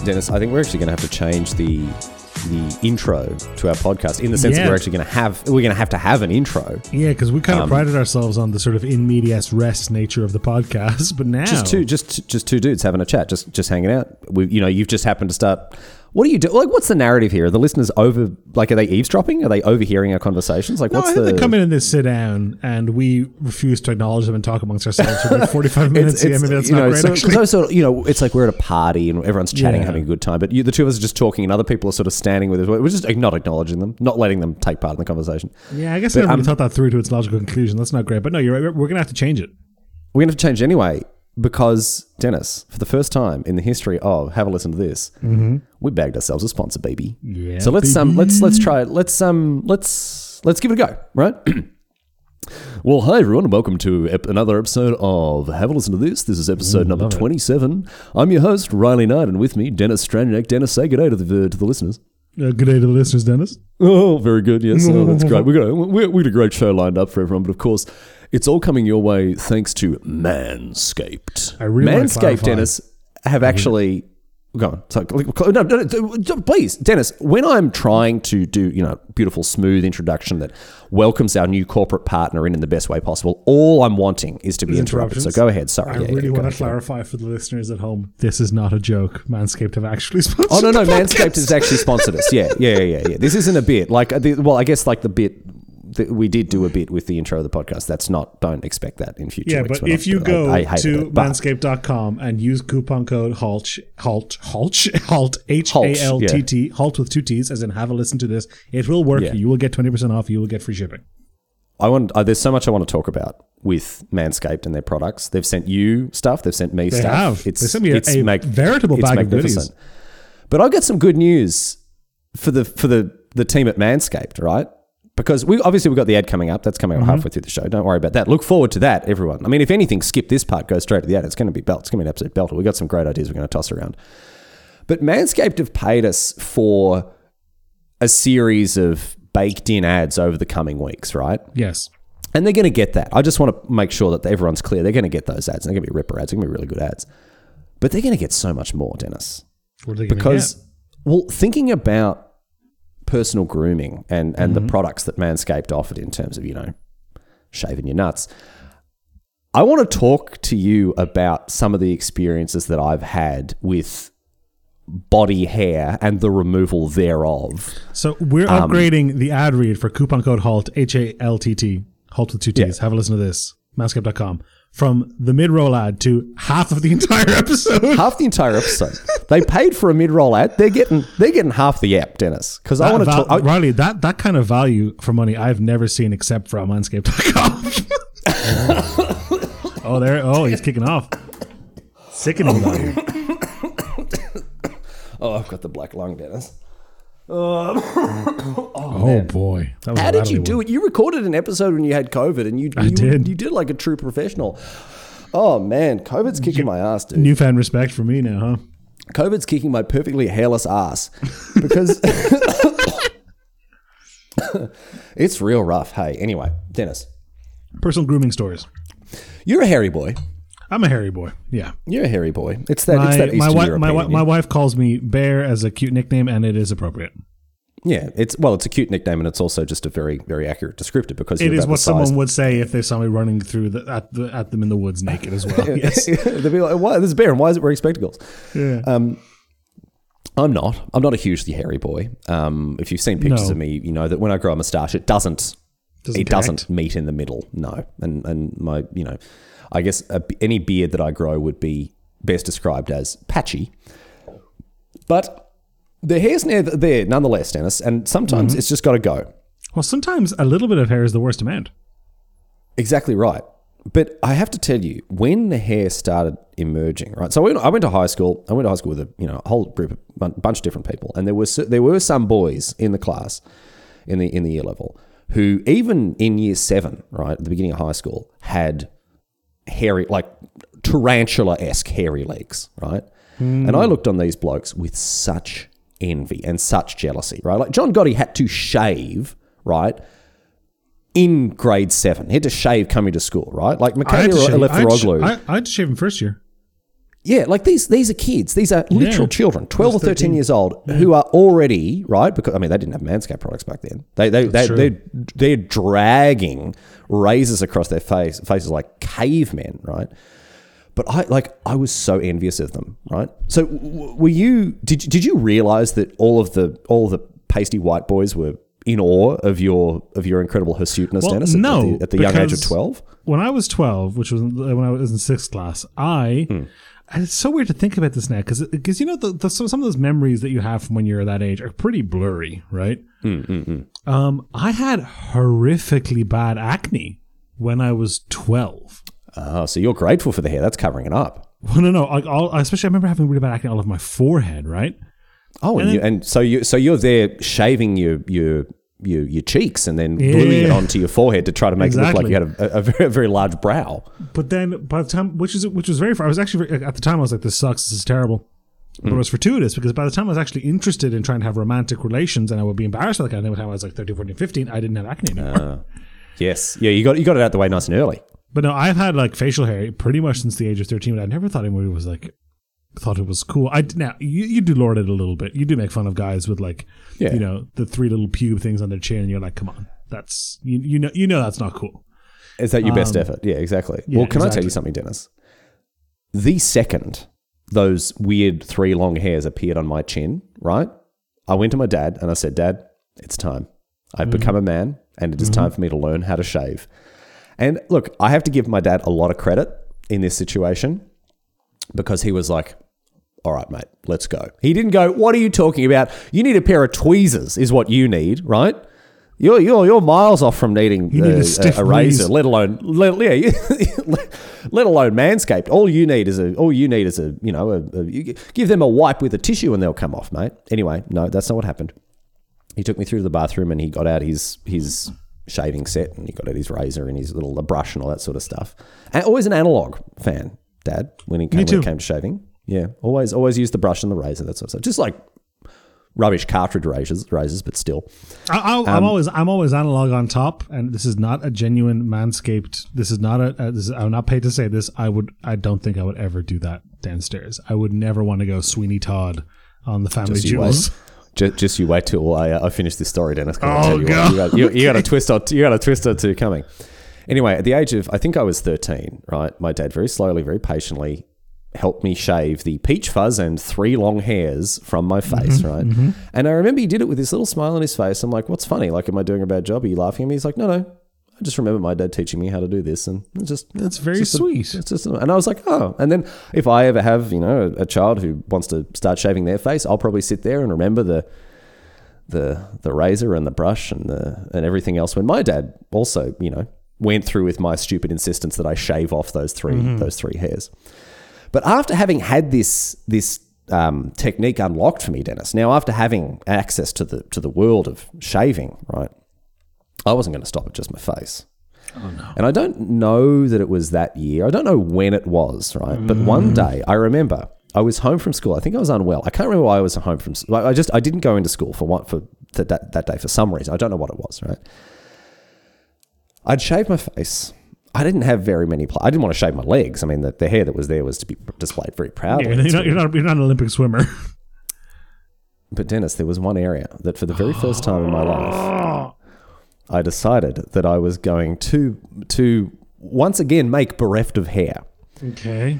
Dennis, I think we're actually going to have to change the the intro to our podcast in the sense Yeah. that we're actually going to have we're going to have to have an intro. Yeah, because we kind of Um, prided ourselves on the sort of in medias res nature of the podcast, but now Just two, just just two dudes having a chat, just just hanging out. We, you know, you've just happened to start. What do you do? Like, what's the narrative here? Are the listeners over? Like, are they eavesdropping? Are they overhearing our conversations? Like, No, what's I think the? they come in and they sit down, and we refuse to acknowledge them and talk amongst ourselves for about forty-five minutes. yeah, maybe that's you not know, great. so, actually. so, you know, it's like we're at a party and everyone's chatting, Yeah. having a good time. But you, the two of us are just talking, and other people are sort of standing with us. We're just not acknowledging them, not letting them take part in the conversation. yeah, I guess but, I really um, thought that through to its logical conclusion. That's not great, but no, you're right. We're gonna have to change it. We're going to change anyway because Dennis, for the first time in the history of have a listen to this, we bagged ourselves a sponsor, baby. Yeah, so let's um let's let's try it. Let's um let's let's give it a go, right? well, hi everyone, and welcome to ep- another episode of Have a listen to this. This is episode number love it. twenty-seven. I'm your host Riley Knight, and with me Dennis Stranyak. Dennis, say good day to the to the listeners. Uh, good day to the listeners, Dennis. Oh, very good. Yes, oh, that's great. We got we we got a great show lined up for everyone, but of course, it's all coming your way thanks to Manscaped. I really Manscaped, clarify. Dennis, have actually. Go on. So, no, no, no, please, Dennis. When I'm trying to do, you know, beautiful, smooth introduction that welcomes our new corporate partner in in the best way possible, all I'm wanting is to be interrupted. So go ahead. Sorry. I Yeah, yeah, really go want to clarify for the listeners at home: this is not a joke. Manscaped have actually sponsored. Oh no, no, Manscaped has actually sponsored us. Yeah, yeah, yeah, yeah. yeah. This isn't a bit like, uh, well, I guess like the bit that we did do a bit with the intro of the podcast. That's not. Don't expect that in future. Yeah, weeks. but We're if not- you go I hated to it, manscaped.com and use coupon code HALT, HALT, HALT, HALT, H A L T T, HALT with two T's, as in have a listen to this, it will work. Yeah. You will get 20% off. You will get free shipping. I want. Uh, there's so much I want to talk about with Manscaped and their products. They've sent you stuff. They've sent me They stuff. have. It's They sent me a- it's a mag- veritable it's bag of goodies. But I've got some good news for the for the the team at Manscaped, right? Because we obviously we've got the ad coming up. That's coming Mm-hmm. halfway through the show. Don't worry about that. Look forward to that, everyone. I mean, if anything, skip this part, go straight to the ad. It's going to be belt. It's going to be an absolute belter. We've got some great ideas we're going to toss around. But Manscaped have paid us for a series of baked in ads over the coming weeks, right? Yes. And they're going to get that. I just want to make sure that everyone's clear. They're going to get those ads. They're going to be ripper ads. They're going to be really good ads. But they're going to get so much more, Dennis. What are they gonna Because, well, thinking about personal grooming and, and Mm-hmm. the products that Manscaped offered in terms of, you know, shaving your nuts, I want to talk to you about some of the experiences that I've had with body hair and the removal thereof. So we're um, upgrading the ad read for coupon code HALT, H A L T T, HALT with two T's. Have a listen to this. Manscaped.com. From the mid roll ad to half of the entire episode. half the entire episode. they paid for a mid-roll ad. They're getting they're getting half the app, Dennis. Because I want to val- talk. I- Riley, that, that kind of value for money I've never seen except from Manscaped.com. oh, there. Oh, he's kicking off. Sickening value. oh, I've got the black lung, Dennis. Um, oh, oh boy. How did you rattly do one. it? You recorded an episode when you had COVID, and you you did. you did like a true professional. Oh man, COVID's kicking my ass, dude. Newfound respect for me now, huh? COVID's kicking my perfectly hairless ass because it's real rough. Hey, anyway, Dennis, Personal grooming stories. you're a hairy boy. I'm a hairy boy. Yeah. You're a hairy boy. It's that. My, it's that my, wi- my, my wife calls me Bear as a cute nickname, and it is appropriate. yeah, it's well, it's a cute nickname, and it's also just a very, very accurate descriptor because It is what someone would say if they saw me running through the, at, the, at them in the woods naked as well. Yes. They'd be like, "Why? This is bear, and why is it wearing spectacles?" Yeah. I'm not. I'm not a hugely hairy boy. Um, if you've seen pictures No. of me, you know that when I grow a moustache, it doesn't. Doesn't it doesn't meet in the middle. No, and and my, you know, I guess a, any beard that I grow would be best described as patchy. But the hair's near there nonetheless, Dennis, and sometimes Mm-hmm. it's just got to go. Well, sometimes a little bit of hair is the worst amount. Exactly right. But I have to tell you, when the hair started emerging, right? So I went, I went to high school. I went to high school with a you know a whole group, of bunch of different people, and there was there were some boys in the class, in the in the year level, who even in year seven, right at the beginning of high school, had hairy like tarantula esque hairy legs, right? And I looked on these blokes with such envy and such jealousy, right? Like John Gotti had to shave, right? in grade seven. He had to shave coming to school, right? Like I had to Michaela shave, I had to Eleferoglu. I, I had to shave him first year. Yeah, like these these are kids. These are literal Yeah. children, twelve or 13. thirteen years old, who are already right because I mean they didn't have Manscaped products back then. They they they true. they're, they're dragging razors across their face faces like cavemen, right? But I like I was so envious of them, right? So were you? Did did you realize that all of the all of the pasty white boys were in awe of your of your incredible hirsuteness, Well, Dennis? At, no, at the, at the young age of twelve. when I was 12, which was when I was in sixth class, I. Hmm. It's so weird to think about this now because because you know the, the, so some of those memories that you have from when you're that age are pretty blurry, right? Hmm, Um, I had horrifically bad acne when I was 12. Oh, so you're grateful for the hair. That's covering it up. Well, no, no, all, especially I remember having really bad acne all over my forehead, right? Oh, and, And you, and so you so you're there shaving your your your, your cheeks and then Yeah. gluing it onto your forehead to try to make it look like you had a, a, very, very large brow. But then by the time, which is which was very, I was actually very- at the time I was like, this sucks, this is terrible. But it hmm. was fortuitous because by the time I was actually interested in trying to have romantic relations and I would be embarrassed by that kind of time I was like 13, 14, 15, I didn't have acne anymore. Ah. Yes, yeah, you got you got it out the way nice and early. But no, I've had like facial hair pretty much since the age of 13, but I never thought anybody was like, thought it was cool. I now you, you do lord it a little bit. You do make fun of guys with like, Yeah. you know, the three little pube things on their chin, and you're like, come on, that's you, you know you know that's not cool. Is that your best effort? Yeah, exactly. Um, yeah, well, can I tell you something, Dennis? The second those weird three long hairs appeared on my chin, right? I went to my dad and I said, Dad, it's time. I've Mm-hmm. become a man and it is time for me to learn how to shave. And look, I have to give my dad a lot of credit in this situation because he was like, all right, mate, let's go. He didn't go, what are you talking about? You need a pair of tweezers, is what you need, right? You're, you're, you're miles off from needing You need a stiff a, razor, let alone let, yeah, let alone manscaped. All you need is a all you need is a you know a, a you give them a wipe with a tissue and they'll come off, mate. Anyway, no, that's not what happened. He took me through to the bathroom and he got out his his shaving set and he got out his razor and his little brush and all that sort of stuff. And always an analog fan, Dad, when he came, when it came to shaving. Yeah, always always use the brush and the razor, that sort of stuff. Just like rubbish cartridge razors, razors, but still. I, I, Um, I'm always I'm always analog on top, and this is not a genuine manscaped. This is not a. a this is, I'm not paid to say this. I would. I don't think I would ever do that downstairs. I would never want to go Sweeney Todd on the family jewels. Just, just you wait till I, uh, I finish this story, Dennis. Oh, tell you, God. you, got, you, you got a twist or you got a twist or two coming. Anyway, at the age of I think I was thirteen, right? My dad very slowly, very patiently helped me shave the peach fuzz and three long hairs from my mm-hmm, face, right? Mm-hmm. And I remember he did it with this little smile on his face. I'm like, "What's funny? Like, am I doing a bad job? Are you laughing at me?" He's like, "No, no." I just remember my dad teaching me how to do this, and it's just That's very just a- sweet. it's just, and I was like, oh. And then if I ever have, you know, a, a child who wants to start shaving their face, I'll probably sit there and remember the the the razor and the brush and the and everything else. When my dad also, you know, went through with my stupid insistence that I shave off those 3 mm-hmm. those three hairs. But after having had this this um, technique unlocked for me, Dennis, now after having access to the to the world of shaving, right, I wasn't going to stop at just my face. And I don't know that it was that year. I don't know when it was, right? But one day I remember I was home from school. I think I was unwell. I can't remember why I was home from. like, I just I didn't go into school for one for that that day for some reason. I don't know what it was, right? I'd shaved my face. I didn't have very many. Pl- I didn't want to shave my legs. I mean, the, the hair that was there was to be displayed very proudly. Yeah, you're, not, you're not. You're not an Olympic swimmer. But Dennis, there was one area that for the very first time in my life, I decided that I was going to to once again make bereft of hair. Okay.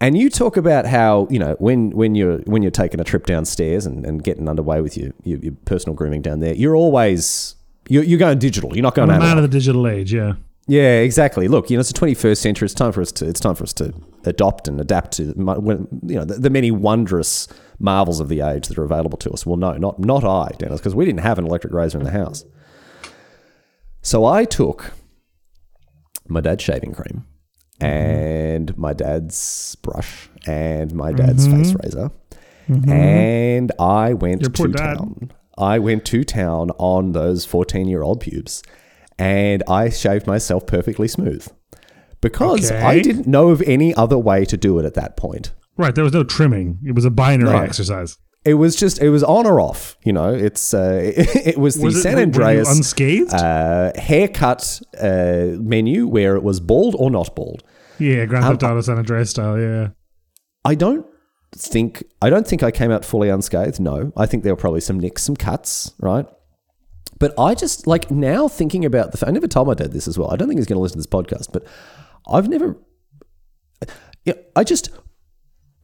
And you talk about how you know when when you're when you're taking a trip downstairs and, and getting underway with your, your your personal grooming down there, you're always you're, you're going digital. You're not going I'm man of the digital age. Yeah. Yeah, exactly. Look, you know, it's the 21st century. It's time for us to it's time for us to adopt and adapt to you know the, the many wondrous marvels of the age that are available to us. Well, no, not not I, Dennis, because we didn't have an electric razor in the house. So I took my dad's shaving cream and my dad's brush and my dad's mm-hmm. face razor, mm-hmm. and I went Your to town. I went to town on those 14 year old pubes and I shaved myself perfectly smooth because Okay. I didn't know of any other way to do it at that point. Right. There was no trimming. It was a binary No. exercise. It was just, it was on or off. You know, it's, uh, it, was the Was it San Andreas unscathed? uh, haircut uh, menu where it was bald or not bald. yeah, Grand um, Theft Auto San Andreas style. Yeah. I don't think I don't think I came out fully unscathed. No, I think there were probably some nicks, some cuts, right? But I just like now thinking about the. I never told my dad this as well. I don't think he's going to listen to this podcast, but I've never. Yeah, I just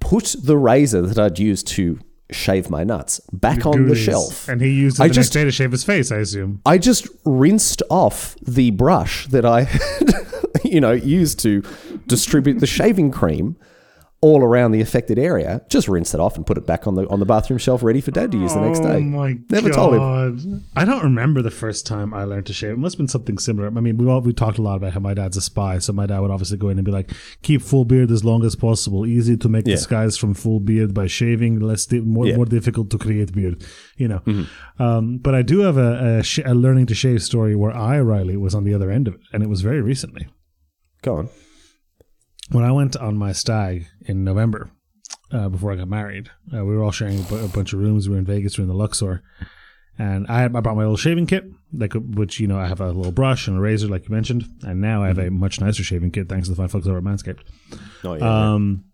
put the razor that I'd used to shave my nuts back on the shelf. And he used it I the just- next day to shave his face, I assume. I just rinsed off the brush that I had, you know, used to distribute the shaving cream all around the affected area. Just rinse it off and put it back on the on the bathroom shelf, ready for Dad to use the next Oh day. my Never god! told him. I don't remember the first time I learned to shave. It must have been something similar. I mean, we all we talked a lot about how my dad's a spy, so my dad would obviously go in and be like, "Keep full beard as long as possible. Easy to make Yeah. disguise from full beard by shaving. Less di- more Yeah. more difficult to create beard." You know. Um, but I do have a, a, sh- a learning to shave story where I Riley was on the other end of it, and it was very recently Go on. When I went on my stag in November, uh, before I got married, uh, we were all sharing a, bunch of rooms. We were in Vegas, we were in the Luxor, and I, had, I brought my little shaving kit, like which you know I have a little brush and a razor, like you mentioned, and now I have a much nicer shaving kit thanks to the fine folks over at Manscaped. Oh, yeah, Um,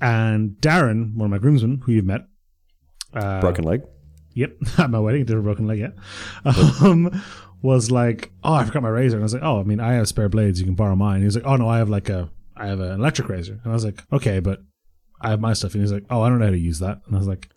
and Darren, one of my groomsmen, who you've met, uh, Broken leg. Yep, at my wedding, did a broken leg yet. Um, was like, oh, I forgot my razor, and I was like, oh, I mean, I have spare blades, you can borrow mine. He was like, oh no, I have like a, I have an electric razor, and I was like, okay, but I have my stuff, and he's like, oh, I don't know how to use that, and I was like,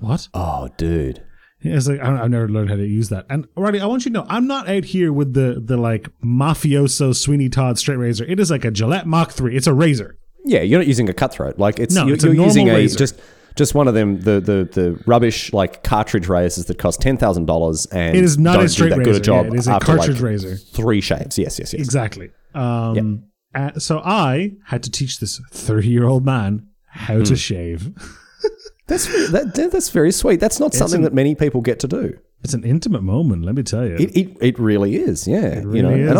what? Oh, dude. Was like, I don't, I've never learned how to use that. And Riley, I want you to know, I'm not out here with the the like mafioso Sweeney Todd straight razor. It is like a Gillette Mach three. It's a razor. Yeah, you're not using a cutthroat. Like it's No, you're, it's a you're using a razor. just just one of them the the the rubbish like cartridge razors that cost ten thousand dollars and It is not a straight do that razor. good a job yeah, it is a cartridge like, razor. Three shaves. Yes, yes, yes. Exactly. Um, uh, so I had to teach this 30 year old man how Hmm. to shave. That's that, that- that's very sweet. That's not something an- that many people get to do. It's an intimate moment, let me tell you. It it, it really is. Yeah, you know. really And.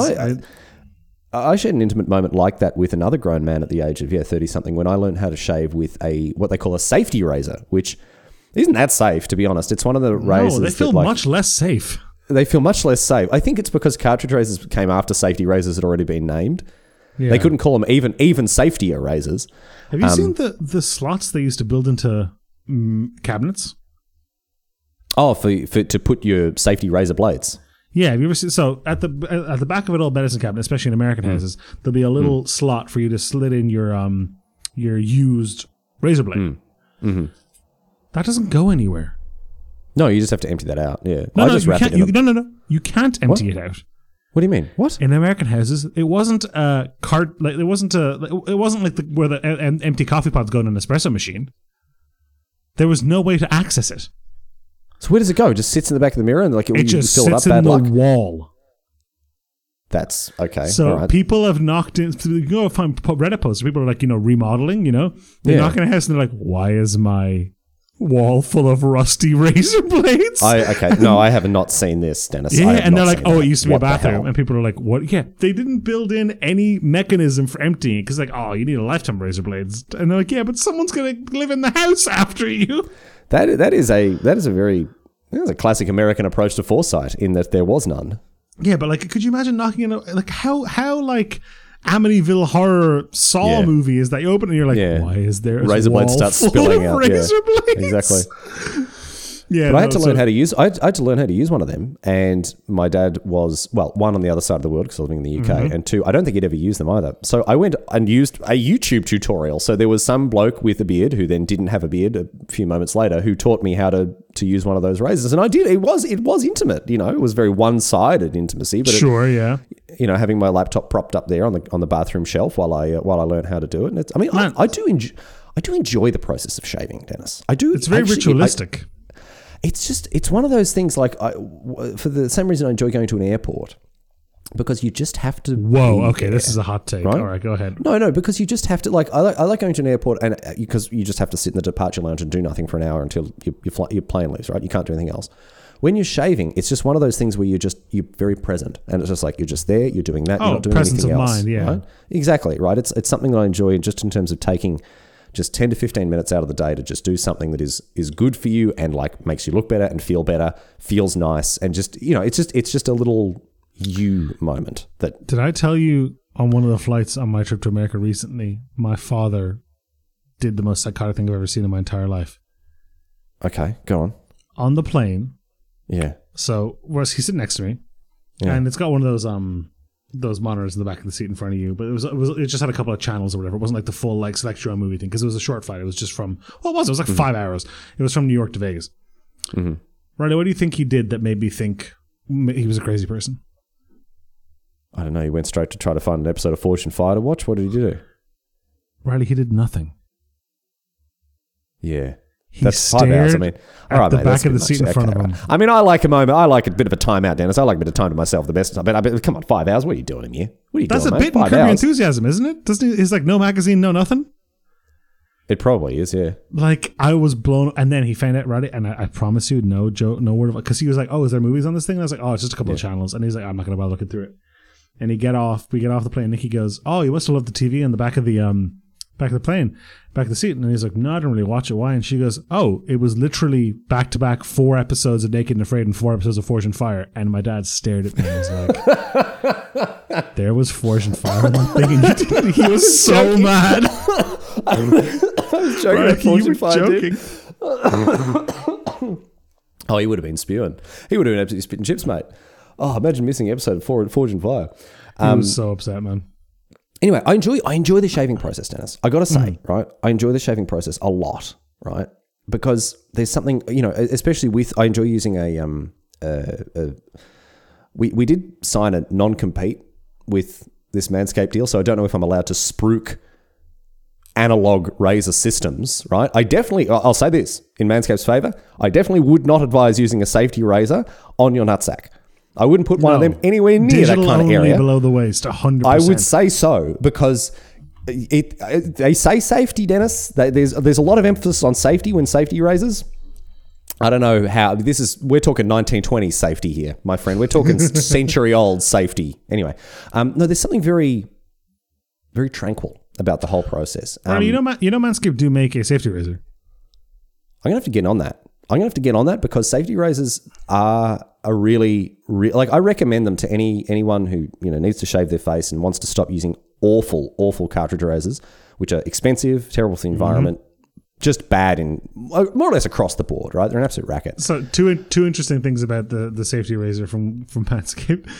I, I I shared an intimate moment like that with another grown man at the age of yeah thirty something when I learned how to shave with a what they call a safety razor, which isn't that safe to be honest. It's one of the razors no, they feel that, like, much less safe. they feel much less safe. I think it's because cartridge razors came after safety razors had already been named. Yeah. They couldn't call them even even safety razors. Have you um, seen the, the slots they used to build into mm, cabinets? Oh, for, for to put your safety razor blades. Yeah, have you ever seen? So at the at the back of an old medicine cabinet, especially in American Hmm. houses, there'll be a little slot for you to slit in your um your used razor blade. Hmm. Mm-hmm. That doesn't go anywhere. No, you just have to empty that out. Yeah, No, I no, just you wrap can't. it. You, no, no, no. You can't empty it out. What do you mean? What? in American houses, it wasn't a cart. Like it wasn't a. It wasn't like the, where the em- empty coffee pods go in an espresso machine. There was no way to access it. So where does it go? It just sits in the back of the mirror and like It you just fill it up. sits in the luck. wall. That's okay. So right. people have knocked in. You go find po- Reddit posts. People are like, you know, remodeling. You know, they Yeah. knock in a house and they're like, "Why is my wall full of rusty razor blades?" I okay. No, I have not seen this, Dennis. Yeah, and they're like, "Oh, that. it used to be What a bathroom," and people are like, "What?" Yeah, they didn't build in any mechanism for emptying because, like, oh, you need a lifetime razor blades, and they're like, "Yeah, but someone's gonna live in the house after you." That that is a that is a very that is a classic American approach to foresight in that there was none. Yeah, but like, could you imagine knocking in a like how how like Amityville horror Saw Yeah. movie is that you open and you're like, Yeah. why is there a Razor blades wall start full spilling of out. Yeah, Razor blades? exactly. Yeah, But I had to learn how to use. I had, I had to learn how to use one of them, and my dad was well, one on the other side of the world because I was living in the UK, Mm-hmm. and two, I don't think he'd ever used them either. So I went and used a YouTube tutorial. So there was some bloke with a beard who then didn't have a beard a few moments later who taught me how to to use one of those razors, and I did. It was it was intimate, you know. It was very one sided intimacy, but it, Sure, yeah. you know, having my laptop propped up there on the on the bathroom shelf while I uh, while I learn how to do it. And it's, I mean, I, Man. I do enjoy. I do enjoy the process of shaving, Dennis. I do. It's very actually- I- ritualistic. It's just it's one of those things like I, for the same reason I enjoy going to an airport because you just have to. Whoa, okay, there. this is a hot take. Right? All right, go ahead. No, no, because you just have to like I like I like going to an airport and uh, because you just have to sit in the departure lounge and do nothing for an hour until you, you fly, your plane leaves. Right, you can't do anything else. When you're shaving, it's just one of those things where you're just you're very present, and it's just like you're just there, you're doing that, Oh, you're not doing presence anything of else. mind, yeah. right? exactly. Right, it's it's something that I enjoy just in terms of taking just 10 to 15 minutes out of the day to just do something that is is good for you and like makes you look better and feel better feels nice and just you know it's just it's just a little you moment that Did I tell you on one of the flights on my trip to America recently, my father did the most psychotic thing I've ever seen in my entire life. Okay, go on. On the plane, Yeah. so was he's sitting next to me, Yeah. and it's got one of those um those monitors in the back of the seat in front of you, but it was it was it just had a couple of channels or whatever. It wasn't like the full like select your own movie thing because it was a short flight. It was just from what was it? It was like five hours. It was from New York to Vegas. Mhm. Riley, what do you think he did that made me think he was a crazy person? I don't know. He went straight to try to find an episode of Forged in Fire to watch. What did he do? Riley, he did nothing. Yeah. He That's five hours. I mean, all right, the mate, back of the seat in front Okay, of him. right. I mean, I like a moment. I like a bit of a time out, Dennis. I like a bit of time to myself the best. But I mean, come on, five hours. What are you doing in here? What are you That's doing, That's a mate? bit in Curb Your. Enthusiasm, isn't it? Doesn't he? He's like no magazine, no nothing. It probably is. Yeah. Like I was blown, and then he found out Riley, and I, I promise you, no joke, no word of because he was like, "Oh, is there movies on this thing?" And I was like, "Oh, it's just a couple of channels," and he's like, "I'm not going to bother looking through it." And he get off, we get off the plane. Nicky goes, "Oh, you must have loved the TV in the back of the um back of the plane, back of the seat." And he's like, "No, I didn't really watch it. Why?" And she goes, "Oh, it was literally back to back four episodes of Naked and Afraid and four episodes of Forged in Fire." And my dad stared at me and was like, "There was Forged in Fire." And I'm thinking, he was so mad. Joking about He Fortune was Fire, dude. joking. Oh, he would have been spewing. He would have been absolutely spitting chips, mate. Oh, imagine missing episode of For- Forged in Fire. He was um, so upset, man. Anyway, I enjoy I enjoy the shaving process, Dennis. I got to say, Mm. right? I enjoy the shaving process a lot, right? Because there's something, you know, especially with I enjoy using a um uh, uh we we did sign a non compete with this Manscaped deal, so I don't know if I'm allowed to spruik analog razor systems, right? I definitely, I'll I'll say this in Manscaped's favor, I definitely would not advise using a safety razor on your nutsack. I wouldn't put one of them anywhere near Digital that kind of only area. below the waist, hundred. I would say so because it, it they say safety, Dennis. They, there's there's a lot of emphasis on safety when safety raises. I don't know how this is. We're talking 1920s safety here, my friend. We're talking century old safety. Anyway, um, no, there's something very, very tranquil about the whole process. Um, you know, you know, Manscaped do make a safety razor. I'm gonna have to get on that. I'm gonna have to get on that because safety razors are a really, re- like I recommend them to any anyone who you know needs to shave their face and wants to stop using awful, awful cartridge razors, which are expensive, terrible for the environment, just bad in uh, more or less across the board. Right? They're an absolute racket. So two two interesting things about the, the safety razor from from Manscaped.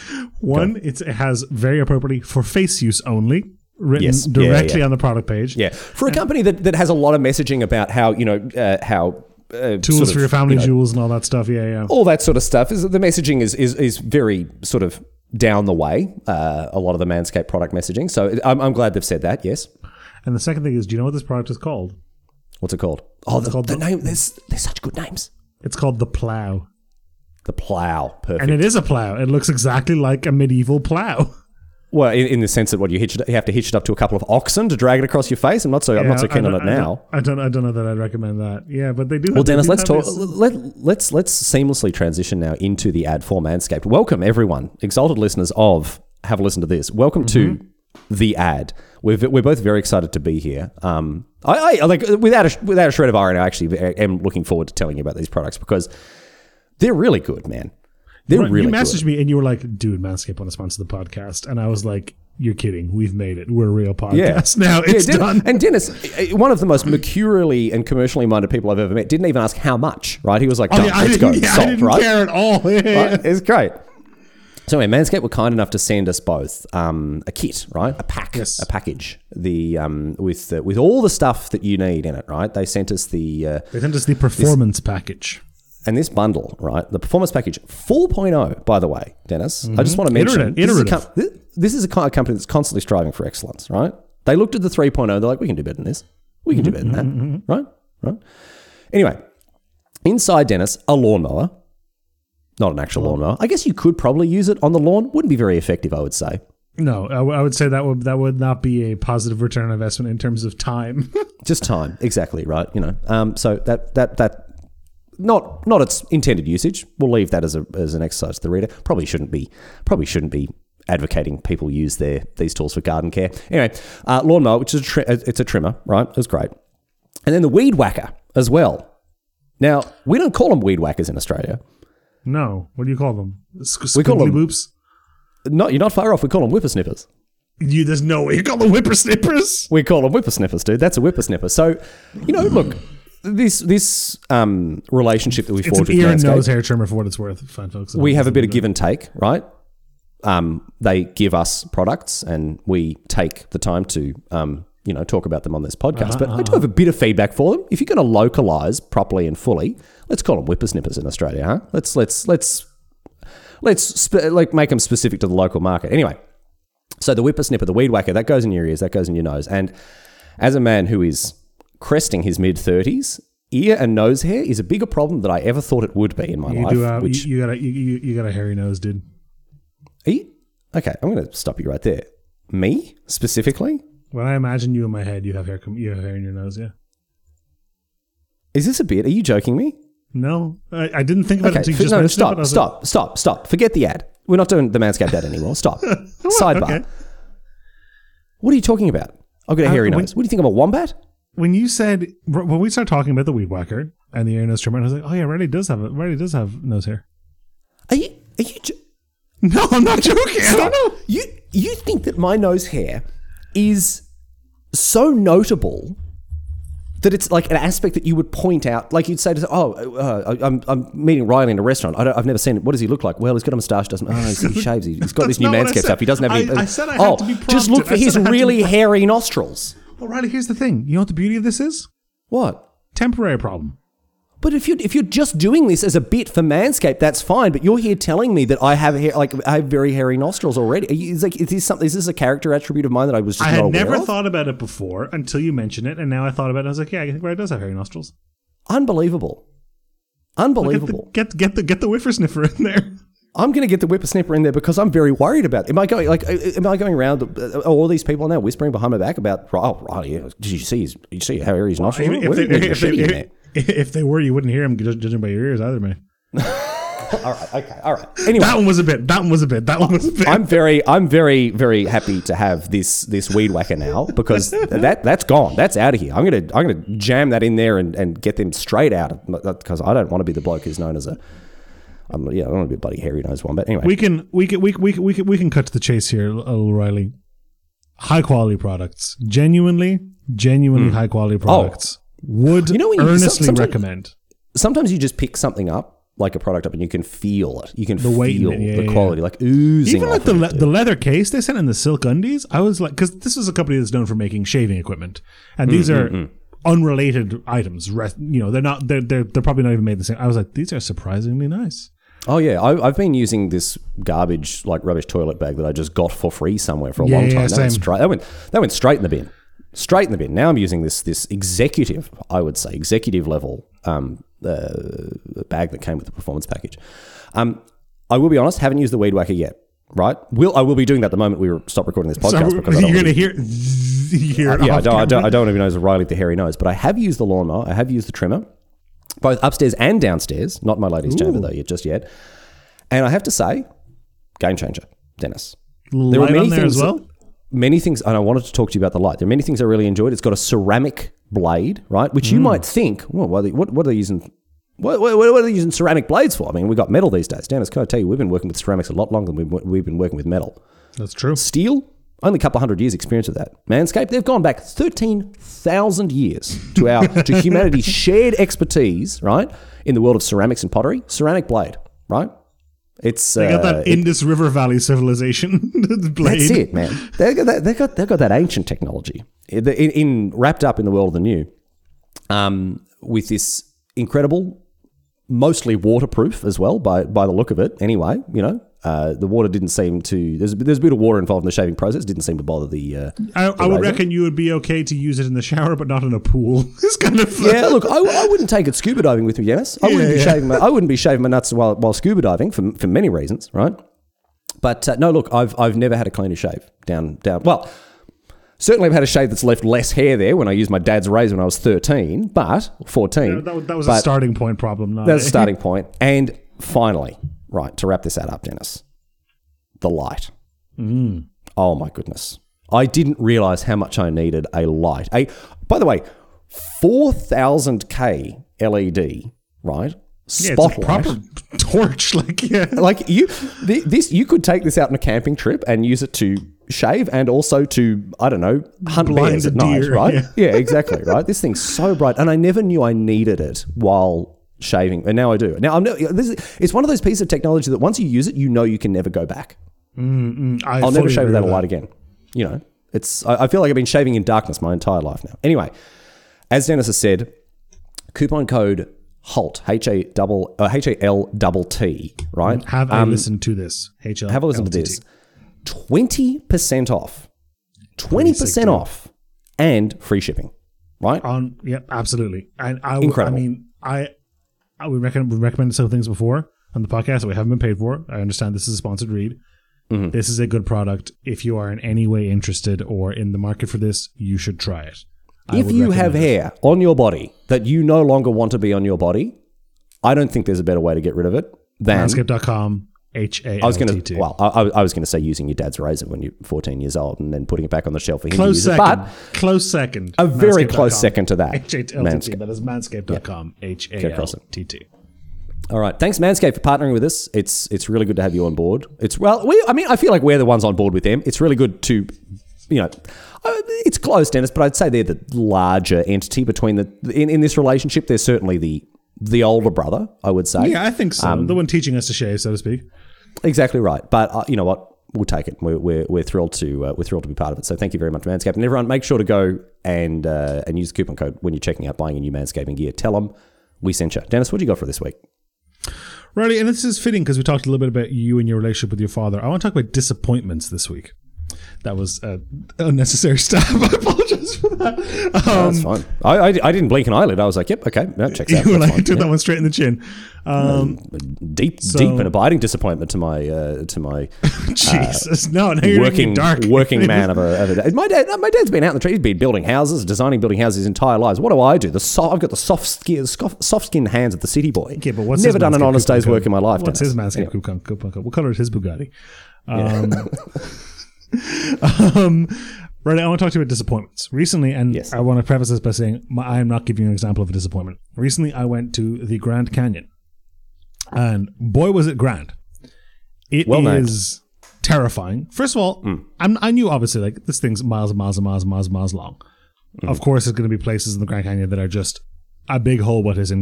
One, it's, it has very appropriately for face use only written Yes. Yeah, directly yeah. on the product page. Yeah, for a company that, that has a lot of messaging about how you know uh, how uh, Tools sort of, for your family you know, jewels and all that stuff. Yeah, yeah. all that sort of stuff is the messaging is is, is very sort of down the way. Uh, a lot of the Manscaped product messaging. So I'm, I'm glad they've said that. Yes. And the second thing is, do you know what this product is called? What's it called? Oh, the, called the the- name. There's there's such good names. It's called the Plow, The plow. Perfect. and it is a plow. It looks exactly like a medieval plow. well, in, in the sense that what you hitch it, you have to hitch it up to a couple of oxen to drag it across your face. I'm not so I'm not so keen on it I now. don't- I don't. I don't know that I'd recommend that. Yeah, but they do. Well, have- they Dennis, do let's talk. Let, let's let's seamlessly transition now into the ad for Manscaped. Welcome everyone, exalted listeners of Have a listen to this. Welcome to the ad. We're we're both very excited to be here. Um, I, I like without a, without a shred of irony, I actually am looking forward to telling you about these products because they're really good, man. They're Right, really you messaged me and you were like, "Dude, Manscaped want to sponsor the podcast," and I was like, "You're kidding? We've made it. We're a real podcast now. It's Den- done." And Dennis, eh, one of the most mercurially and commercially minded people I've ever met, didn't even ask how much. Right? He was like, Oh, yeah, let's go, yeah, I didn't right? care at all. Yeah, yeah. It's great. So anyway, Manscaped were kind enough to send us both um, a kit, right? A pack, Yes. a package, the um, with uh, with all the stuff that you need in it, right? They sent us the uh, They sent us the performance package. And this bundle, right? The performance package 4.0, by the way, Dennis. I just want to mention Iterative- this is, a com- this is a kind of company that's constantly striving for excellence, right? They looked at the 3.0, they're like, we can do better than this. We can do better than that, right? Right. Anyway, inside Dennis, a lawnmower, not an actual lawnmower. I guess you could probably use it on the lawn. Wouldn't be very effective, I would say. No, I, w- I would say that would that would not be a positive return on investment in terms of time. Just time, exactly right. You know, um, so that that that not not its intended usage. We'll leave that as a as an exercise to the reader. Probably shouldn't be probably shouldn't be advocating people use their these tools for garden care. Anyway, uh, lawnmower, which is a tri- it's a trimmer, right? It was great, and then the weed whacker as well. Now we don't call them weed whackers in Australia. no, what do you call them? Squ- We call them- boops. Not you're not far off. We call them whippersnippers. You, there's no way you call them whippersnippers. We call them whippersnippers, dude. That's a whippersnipper. So, you know, look, this this um, relationship that we forged an with ear and Manscaped, nose hair trimmer for what it's worth. Fine, folks. we have a bit of give and take, right? Um, they give us products, and we take the time to, um, you know, talk about them on this podcast. But I do have a bit of feedback for them. If you're going to localize properly and fully, let's call them whippersnippers in Australia, huh? Let's let's let's let's sp- like make them specific to the local market. Anyway, so the whippersnipper, the weed whacker, that goes in your ears, that goes in your nose, and as a man who is cresting his mid thirties. Ear and nose hair is a bigger problem than I ever thought it would be in my You life. do. Uh, which you, you got a you, you, you got a hairy nose, dude. You? Okay, I'm going to stop you right there. Me specifically? When I imagine you in my head, you have hair. You have hair in your nose. Yeah. Is this a bit? Are you joking me? No, I, I didn't think about it Okay, you just no, mentioned it. stop, was stop, stop, stop. Forget the ad. We're not doing the Manscaped ad anymore. Stop. Sidebar. okay. What are you talking about? I've got a hairy Uh, when- nose. What do you think of a wombat? When you said when we started talking about the weed whacker and the ear nose trimmer, I was like, oh yeah, Riley does have it. Riley does have nose hair. Are you? Are you? Jo- No, I'm not joking. I don't know. You you think that my nose hair is so notable that it's like an aspect that you would point out, like you'd say to, oh, uh, I'm, I'm meeting Riley in a restaurant. I don't, I've never seen it. What does he look like? Well, he's got a moustache, doesn't? Oh, he shaves. He- He's got this new Manscaped stuff. He doesn't have any. I- I said I oh, to be just look for his said I had to be really hairy nostrils. Well, Riley, here's the thing. You know what the beauty of this is? What? Temporary problem. But if you if you're just doing this as a bit for Manscaped, that's fine. But you're here telling me that I have hair, like I have very hairy nostrils already. You, is like is this something? Is this a character attribute of mine that I was just I had never of? thought about it before until you mentioned it, and now I thought about it. I was like, yeah, I think Riley does have hairy nostrils. Unbelievable, Get the, unbelievable. get get the get the whippersnipper in there. I'm going to get the whippersnipper in there because I'm very worried about. Am I going like? uh, Am I going around? Uh, all these people now whispering behind my back about. Oh, Riley, did you see his? Did you see how his nostrils? are? If they, if, they, there? if they were, you wouldn't hear him judging by your ears either, man. All right, okay, all right. Anyway, That one was a bit. That one was a bit. That one was a bit. I'm very, I'm very, very happy to have this this weed whacker now because that that's gone. That's out of here. I'm gonna I'm gonna jam that in there and, and get them straight out because I don't want to be the bloke who's known as a. I'm, yeah, I don't want to be a bloody hairy nose one. But anyway, we can we can we can, we can we can we can cut to the chase here, little Riley. High quality products, genuinely, genuinely high quality products. Would Hmm. Oh. You know when earnestly sometimes- recommend. sometimes you just pick something up like a product up and you can feel it. You can weight in feel it, yeah, the yeah, quality like oozing. Even like the le- the leather case they sent in the silk undies, I was like, because this is a company that's known for making shaving equipment, and these Mm, are unrelated items. You know, they're not. They're they're they're probably not even made the same. I was like, these are surprisingly nice. Oh yeah, I, I've been using this garbage like rubbish toilet bag that I just got for free somewhere for a Yeah, long yeah, time. that, went straight, that went that went straight in the bin, straight in the bin. Now I'm using this this executive, I would say executive level um, uh, bag that came with the performance package. Um, I will be honest, haven't used the weed whacker yet. Right? Will I will be doing that the moment we stop recording this podcast so because you're gonna hear. hear it yeah, I don't, I don't. I don't even know it's Riley the hairy nose, but I have used the lawnmower. I have used the trimmer, both upstairs and downstairs. Not my ladies' chamber though yet, just yet. And I have to say, game changer, Dennis. There Light on there as well. Many things, and I wanted to talk to you about the light. There are many things I really enjoyed. It's got a ceramic blade, right? Which you Mm. might think, well, what, are they, what, what are they using? What, what, what are they using ceramic blades for? I mean, we've got metal these days. Dennis, can I tell you, we've been working with ceramics a lot longer than we've, we've been working with metal. That's true. Steel, only a couple hundred years experience of that. Manscaped, they've gone back 13,000 years to our to humanity's shared expertise, right? In the world of ceramics and pottery. Ceramic blade, right? It's They got uh, that Indus River Valley civilization blade. that's it, man. They got that, they got they got that ancient technology in, in wrapped up in the world of the new, um, with this incredible, mostly waterproof as well by by the look of it. Anyway, you know, uh, the water didn't seem to. There's there's a bit of water involved in the shaving process. Didn't seem to bother the. Uh, I, I would razor. reckon you would be okay to use it in the shower, but not in a pool. it's kind of yeah, look, I, I wouldn't take it scuba diving with me, Dennis. I wouldn't be yeah. shaving my I wouldn't be shaving my nuts while while scuba diving for for many reasons, right? But uh, no, look, I've I've never had a cleaner shave down down. Well, certainly I've had a shave that's left less hair there when I used my dad's razor when I was thirteen, but fourteen. that, was- that was but a starting point problem. Not That's a starting. And finally, right to wrap this out up, Dennis, the light. Mm. Oh my goodness. I didn't realize how much I needed a light. A by the way, 4000K LED, right? Yeah, it's a Spotlight. proper torch. Like yeah, like you th- this you could take this out on a camping trip and use it to shave and also to I don't know hunt Blind bears at night, deer, right? yeah. Yeah, exactly, right. This thing's so bright, and I never knew I needed it while shaving, and now I do. Now I'm no, this is, it's one of those pieces of technology that once you use it, you know you can never go back. I I'll never shave without a light again. You know, it's I, I feel like I've been shaving in darkness my entire life now. Anyway, as Dennis has said, coupon code HALT H A double uh, H A L double T right. Have a listen to this. HL. Um, Have a listen to this. Twenty percent off. Twenty percent off, and free shipping. Right. On yep, absolutely. And I, w- I Incredible. mean, I I would recommend we recommended some things before on the podcast that we haven't been paid for. I understand this is a sponsored read. Mm-hmm. This is a good product. If you are in any way interested or in the market for this, you should try it. I if you have it. hair on your body that you no longer want to be on your body, I don't think there's a better way to get rid of it than Manscaped.com, H A I was going to. Well, I, I was going to say using your dad's razor when you're 14 years old, and then putting it back on the shelf for him Close to use second. it. But close second. a very close second to that. H A L T T. That is manscaped.com. H A L. T T. All right, thanks Manscaped for partnering with us. It's it's really good to have you on board. It's well, we. I mean, I feel like we're the ones on board with them. It's really good to, you know, uh, it's close, Dennis, but I'd say they're the larger entity between the in, in this relationship. They're certainly the the older brother, I would say. Yeah, I think so. Um, the one teaching us to shave, so to speak. Exactly right. But uh, you know what? We'll take it. We're, we're, we're thrilled to uh, we're thrilled to be part of it. So thank you very much, Manscaped, and everyone. Make sure to go and uh, and use the coupon code when you're checking out buying a new Manscaping gear. Tell them we sent you. Dennis, what do you got for this week? Righty, and this is fitting because we talked a little bit about you and your relationship with your father. I want to talk about disappointments this week. That was uh, unnecessary stab. I apologize for that. Um, That's fine. I, I, I didn't blink an eyelid. I was like, yep, okay, that checks out. you were like, took that one straight in the chin. Um, Deep, deep and abiding disappointment to my uh, to my Jesus, no, now you're working dark. working man of a, of a my dad. My dad's been out in the tree. He's been building houses, designing building houses his entire lives. What do I do? The so, I've got the soft skin, soft skinned hands of the city boy. Okay, but what's never done an honest day's work in my life. What's Dennis. his mask? Anyway. coupon, coupon code? What color is his Bugatti? Um, um, right, I want to talk to you about disappointments. Recently, and Yes. I want to preface this by saying my, I am not giving you an example of a disappointment. Recently, I went to the Grand Canyon, and boy, was it grand! It is Well named. terrifying. First of all, I'm, I knew obviously like this thing's miles and miles and miles and miles and miles long. Of course, there's going to be places in the Grand Canyon that are just a big hole. What is in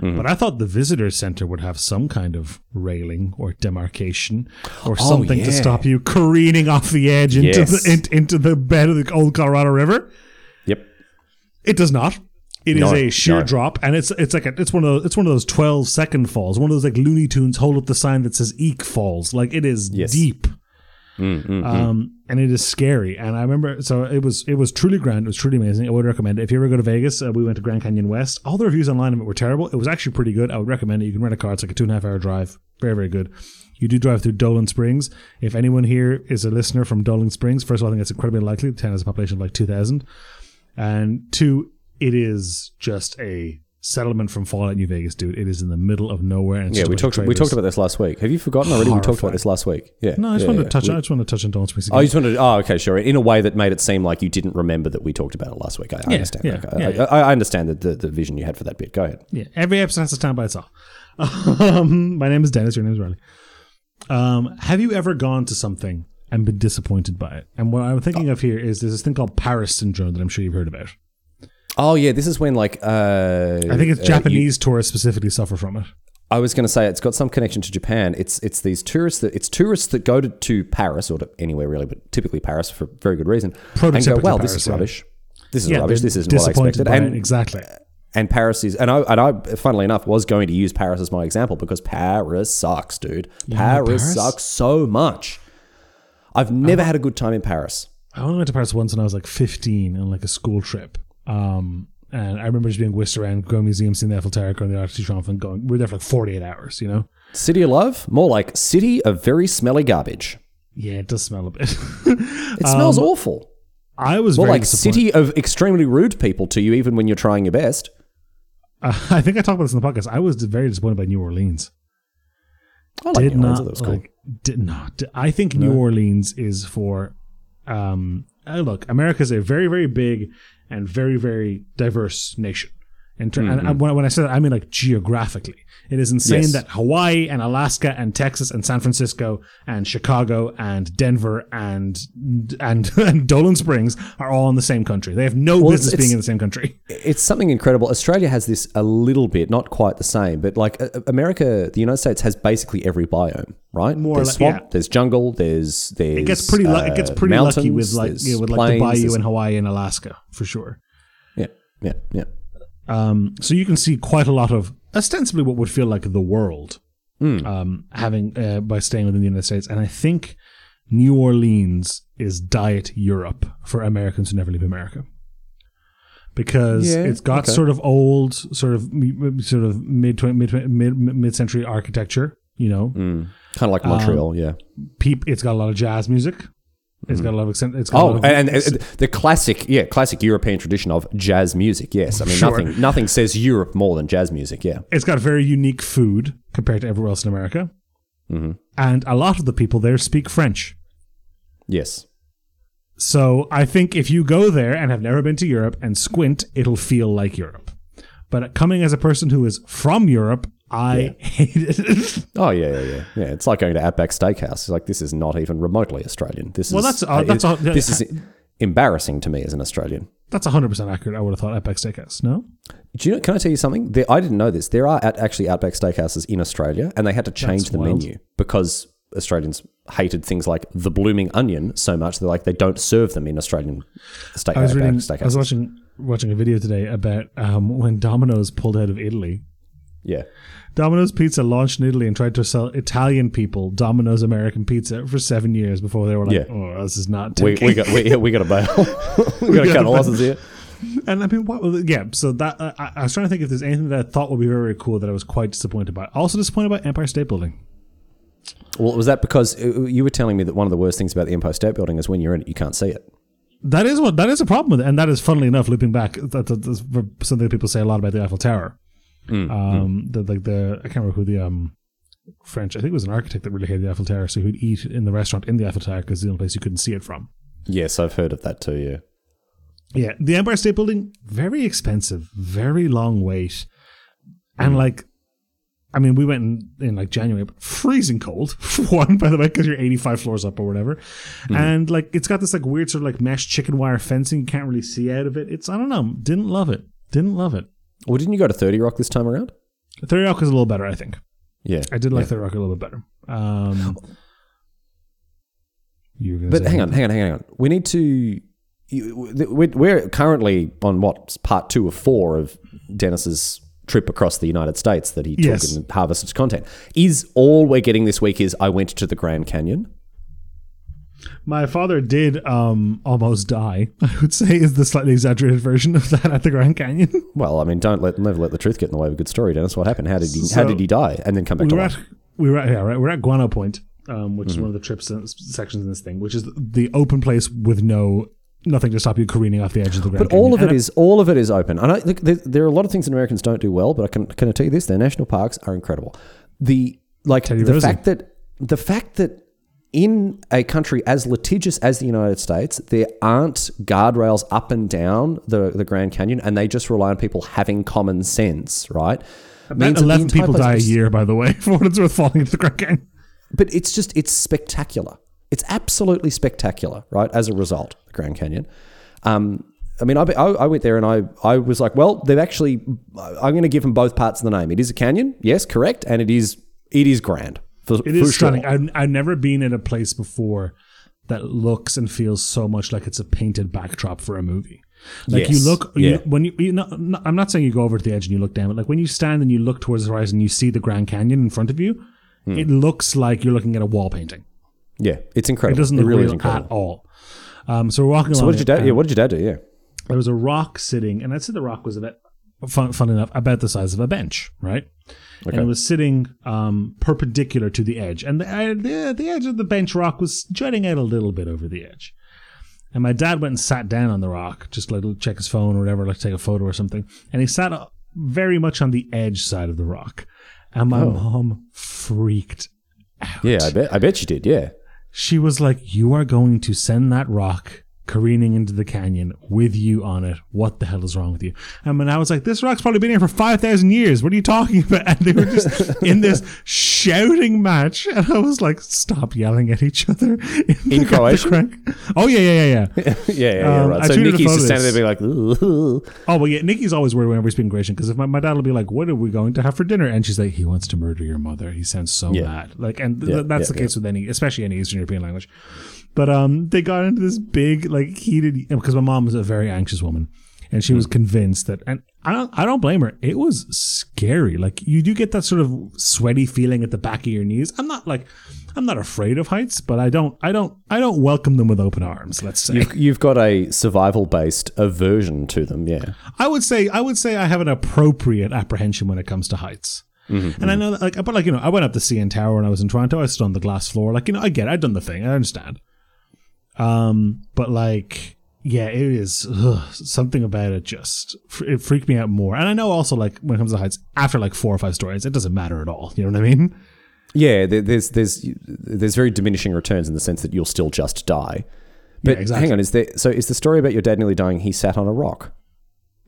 grand? But I thought the visitor center would have some kind of railing or demarcation or oh, something to yeah. stop you careening off the edge into Yes. the in, into the bed of the old Colorado River. Yep. It does not. It is No, a sheer no. drop, and it's it's like a, it's one of those, it's one of those twelve second falls, one of those like Looney Tunes hold up the sign that says "Eek Falls." Like it is Yes. deep, Mm, um, and it is scary. And I remember, so it was it was truly grand. It was truly amazing. I would recommend it if you ever go to Vegas. Uh, we went to Grand Canyon West. All the reviews online of it were terrible. It was actually pretty good. I would recommend it. You can rent a car. It's like a two and a half hour drive. Very very good. You do drive through Dolan Springs. If anyone here is a listener from Dolan Springs, first of all, I think it's incredibly likely. The town has a population of like two thousand, and two, it is just a settlement from Fallout New Vegas, dude. It is in the middle of nowhere. And Yeah, we talked. We talked about this last week. Have you forgotten already? We talked about this last week. Yeah. No, I just yeah, wanted yeah. to touch. We- I just wanted to touch on Dolan Springs again. Oh, you just wanted. To, oh, okay, sure. In a way that made it seem like you didn't remember that we talked about it last week. I, I understand. yeah, Okay. yeah, I, yeah. I, understand the, the the vision you had for that bit. Go ahead. Yeah, every episode has to stand by itself. Um, my name is Dennis. Your name is Riley. Um, have you ever gone to something and been disappointed by it? And what I'm thinking of here is there's this thing called Paris syndrome that I'm sure you've heard about. Oh yeah, this is when like uh, I think it's uh, you- Japanese tourists specifically suffer from it. I was going to say it's got some connection to Japan. It's it's these tourists that it's tourists that go to, to Paris or to anywhere really, but typically Paris for very good reason. and go, well, Paris, this is yeah. rubbish. This is Yeah, rubbish. This isn't what I expected. And it. exactly. and Paris is and I and I funnily enough was going to use Paris as my example because Paris sucks, dude. Paris, Paris? sucks so much. I've never had a good time in Paris. I only went to Paris once when I was like 15 on like a school trip. Um, and I remember just being whisked around, going to museums, seeing the Eiffel Tower, going to the Arc de Triomphe, and going. We were there for like 48 hours, you know? City of love, more like city of very smelly garbage. Yeah, it does smell a bit. It smells awful. I was More Um, very like city of extremely rude people to you, even when you're trying your best. Uh, I think I talked about this in the podcast. I was very disappointed by New Orleans. I like did New Orleans. not That was cool. like. Did not. I think New Orleans is for. Um, uh, look, America is a very, very big and very, very diverse nation. And, ter- and- and when, when I say that, I mean like geographically. It is insane Yes. that Hawaii and Alaska and Texas and San Francisco and Chicago and Denver and and, and Dolan Springs are all in the same country. They have no Well, business being in the same country. It's something incredible. Australia has this a little bit, not quite the same, but like uh, America, the United States has basically every biome, right? More there's like- swamp, yeah. there's jungle, there's there's It gets pretty lu- it gets uh, pretty lucky with like there's yeah, with like the bayou in Hawaii and Alaska for sure. yeah, yeah, yeah. Um, so you can see quite a lot of ostensibly what would feel like the world Hmm. um, having uh, by staying within the United States. And I think New Orleans is diet Europe for Americans who never leave America. Because Yeah, it's got okay. sort of old, sort of sort of mid mid mid mid century architecture. You know, Kind of like Montreal, Um, yeah. peep. It's got a lot of jazz music. It's got a lot of accent. It's got a Oh, lot of, and, and, and the classic, yeah, classic European tradition of jazz music. Yes, I mean Sure. nothing, nothing says Europe more than jazz music. Yeah, it's got very unique food compared to everywhere else in America. Mm-hmm. And a lot of the people there speak French. yes, So I think if you go there and have never been to Europe and squint, it'll feel like Europe. But coming as a person who is from Europe, I hate it. Oh yeah, yeah, yeah, yeah. It's like going to Outback Steakhouse. It's like this is not even remotely Australian. This Well, is that's- uh, that's it- all- this is embarrassing to me as an Australian. That's 100% accurate. I would have thought Epic Steakhouse. No? Do you know? Can I tell you something? There, I didn't know this. There are at, actually Outback Steakhouses in Australia, and they had to change That's the wild. menu because Australians hated things like the blooming onion so much. They're like they don't serve them in Australian steak I was reading, Steakhouses. I was watching watching a video today about um, when Domino's pulled out of Italy. Yeah. Domino's Pizza launched in Italy and tried to sell Italian people Domino's American Pizza for seven years before they were like, Yeah. "Oh, this is not We, taking." we got we, yeah, we got to bail. we got to cut the losses here. And I mean, what? Yeah. So that uh, I, I was trying to think if there's anything that I thought would be very, very cool that I was quite disappointed by. Also disappointed by Empire State Building. Well, was that because uh, you were telling me that one of the worst things about the Empire State Building is when you're in it, you can't see it. That is what that is a problem with it, and that is funnily enough, looping back, that, that, that's something that people say a lot about the Eiffel Tower. Um, the like the I can't remember who the um French. I think it was an architect that really hated the Eiffel Tower, so he'd eat in the restaurant in the Eiffel Tower because the only place you couldn't see it from. Yes, I've heard of that too. Yeah. Yeah, the Empire State Building very expensive, very long wait, and like, I mean, we went in, in like January, but freezing cold. For one, by the way, because you're 85 floors up or whatever, and like it's got this like weird sort of like mesh chicken wire fencing. You can't really see out of it. It's I don't know. Didn't love it. Didn't love it. Well, didn't you go to Thirty Rock this time around? Thirty Rock is a little better, I think. Yeah. I did like Yeah. Thirty Rock a little bit better. Um, you were gonna But hang on, hang on, hang on. We need to. We're currently on what part two of four of Dennis's trip across the United States that he took Yes. and harvested content. Is all we're getting this week is I went to the Grand Canyon. My father did um, almost die. I would say is the slightly exaggerated version of that at the Grand Canyon. Well, I mean, don't let never let the truth get in the way of a good story, Dennis. What happened? How did he how did he die and then come back we to were life? at we were at, yeah right we're at Guano Point, um, which is Mm-hmm. one of the trips and sections in this thing, which is the open place with no nothing to stop you careening off the edge of the Grand But all Canyon. of it And is all of it is open. And I, look, there, there are a lot of things that Americans don't do well, but I can can I tell you this: their national parks are incredible. The like Teddy the Rosie. fact that the fact that in a country as litigious as the United States, there aren't guardrails up and down the, the Grand Canyon, and they just rely on people having common sense, right? about Means eleven people die a year, by the way, for what it's worth falling into the Grand Canyon. but it's just it's spectacular. It's absolutely spectacular, right? As a result, the Grand Canyon. Um, I mean, I, I, I went there and I, I was like, well, they've actually. I'm going to give them both parts of the name. It is a canyon, yes, correct, and it is it is grand for, It is sure. stunning. I've, I've never been in a place before that looks and feels so much like it's a painted backdrop for a movie. Like Yes. you look Yeah. you, when you, you no, no, I'm not saying you go over to the edge and you look down, but like when you stand and you look towards the horizon, and you see the Grand Canyon in front of you. Hmm. It looks like you're looking at a wall painting. Yeah, it's incredible. It doesn't It look really is real at all. Um, so we're walking along. So what did your it, dad? Yeah, what did your dad do? Yeah. There was a rock sitting, and I'd say the rock was about fun, fun enough about the size of a bench, right? And it was sitting um, perpendicular to the edge, and the, uh, the the edge of the bench rock was jutting out a little bit over the edge. And my dad went and sat down on the rock, just like to check his phone or whatever, like take a photo or something. And he sat uh, very much on the edge side of the rock. And my mom freaked Yeah, I bet. I bet you did. Yeah. she was like, "You are going to send that rock careening into the canyon with you on it. What the hell is wrong with you? And when I was like, this rock's probably been here for 5,000 years. What are you talking about? And they were just in this shouting match. And I was like, stop yelling at each other. In, In Croatian? Oh, yeah, yeah, yeah, yeah. yeah, yeah, yeah, Um, right. So Nikki's just standing there being like, "Ugh." Oh, well, yeah. Nikki's always worried whenever we speak Croatian because if my, my dad will be like, "What are we going to have for dinner?" and she's like, "He wants to murder your mother. He sounds so Yeah. bad." Like, and th- Yeah, that's the case with any, especially any Eastern European language. But um, they got into this big like heated because my mom was a very anxious woman, and she Hmm. was convinced that, and I don't, I don't blame her. It was scary. Like you do get that sort of sweaty feeling at the back of your knees. I'm not like, I'm not afraid of heights, but I don't, I don't, I don't welcome them with open arms. Let's say. You've, you've got a survival based aversion to them, yeah. I would say I would say I have an appropriate apprehension when it comes to heights. And I know that, like, but like you know, I went up the CN Tower when I was in Toronto. I stood on the glass floor. Like you know, I get, it. I've done the thing. I understand. Um, but like, yeah, it is ugh, something about it. Just it freaked me out more. And I know also like when it comes to heights, after like four or five stories, it doesn't matter at all. You know what I mean? Yeah, there's there's there's very diminishing returns in the sense that you'll still just die. But Yeah, exactly. hang on, is there so is the story about your dad nearly dying? He sat on a rock.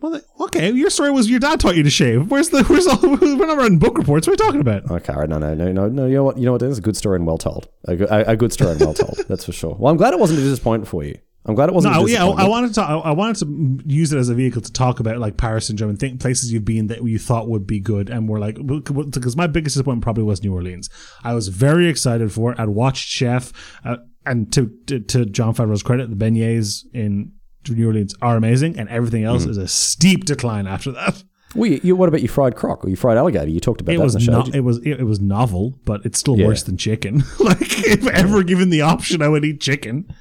Well, okay, your story was your dad taught you to shave. Where's the where's all? We're not writing book reports. What are you talking about? Okay, all right, no, no, no, no, no. You know what? You know what? That's a good story and well told. A, go- a, a good story and well told. That's for sure. Well, I'm glad it wasn't a disappointment for you. I'm glad it wasn't. No, a yeah, I, I wanted to. I, I wanted to use it as a vehicle to talk about like Paris syndrome and think places you've been that you thought would be good, and were like because my biggest disappointment probably was New Orleans. I was very excited for it. I'd watched Chef, uh, and to, to to Jon Favreau's credit, the beignets in New Orleans are amazing, and everything else Mm-hmm. is a steep decline after that. Well, you, you, what about your fried croc or your fried alligator? You talked about It that was in the show. you? It was it, it was novel, but it's still Yeah. worse than chicken. like if ever given the option, I would eat chicken.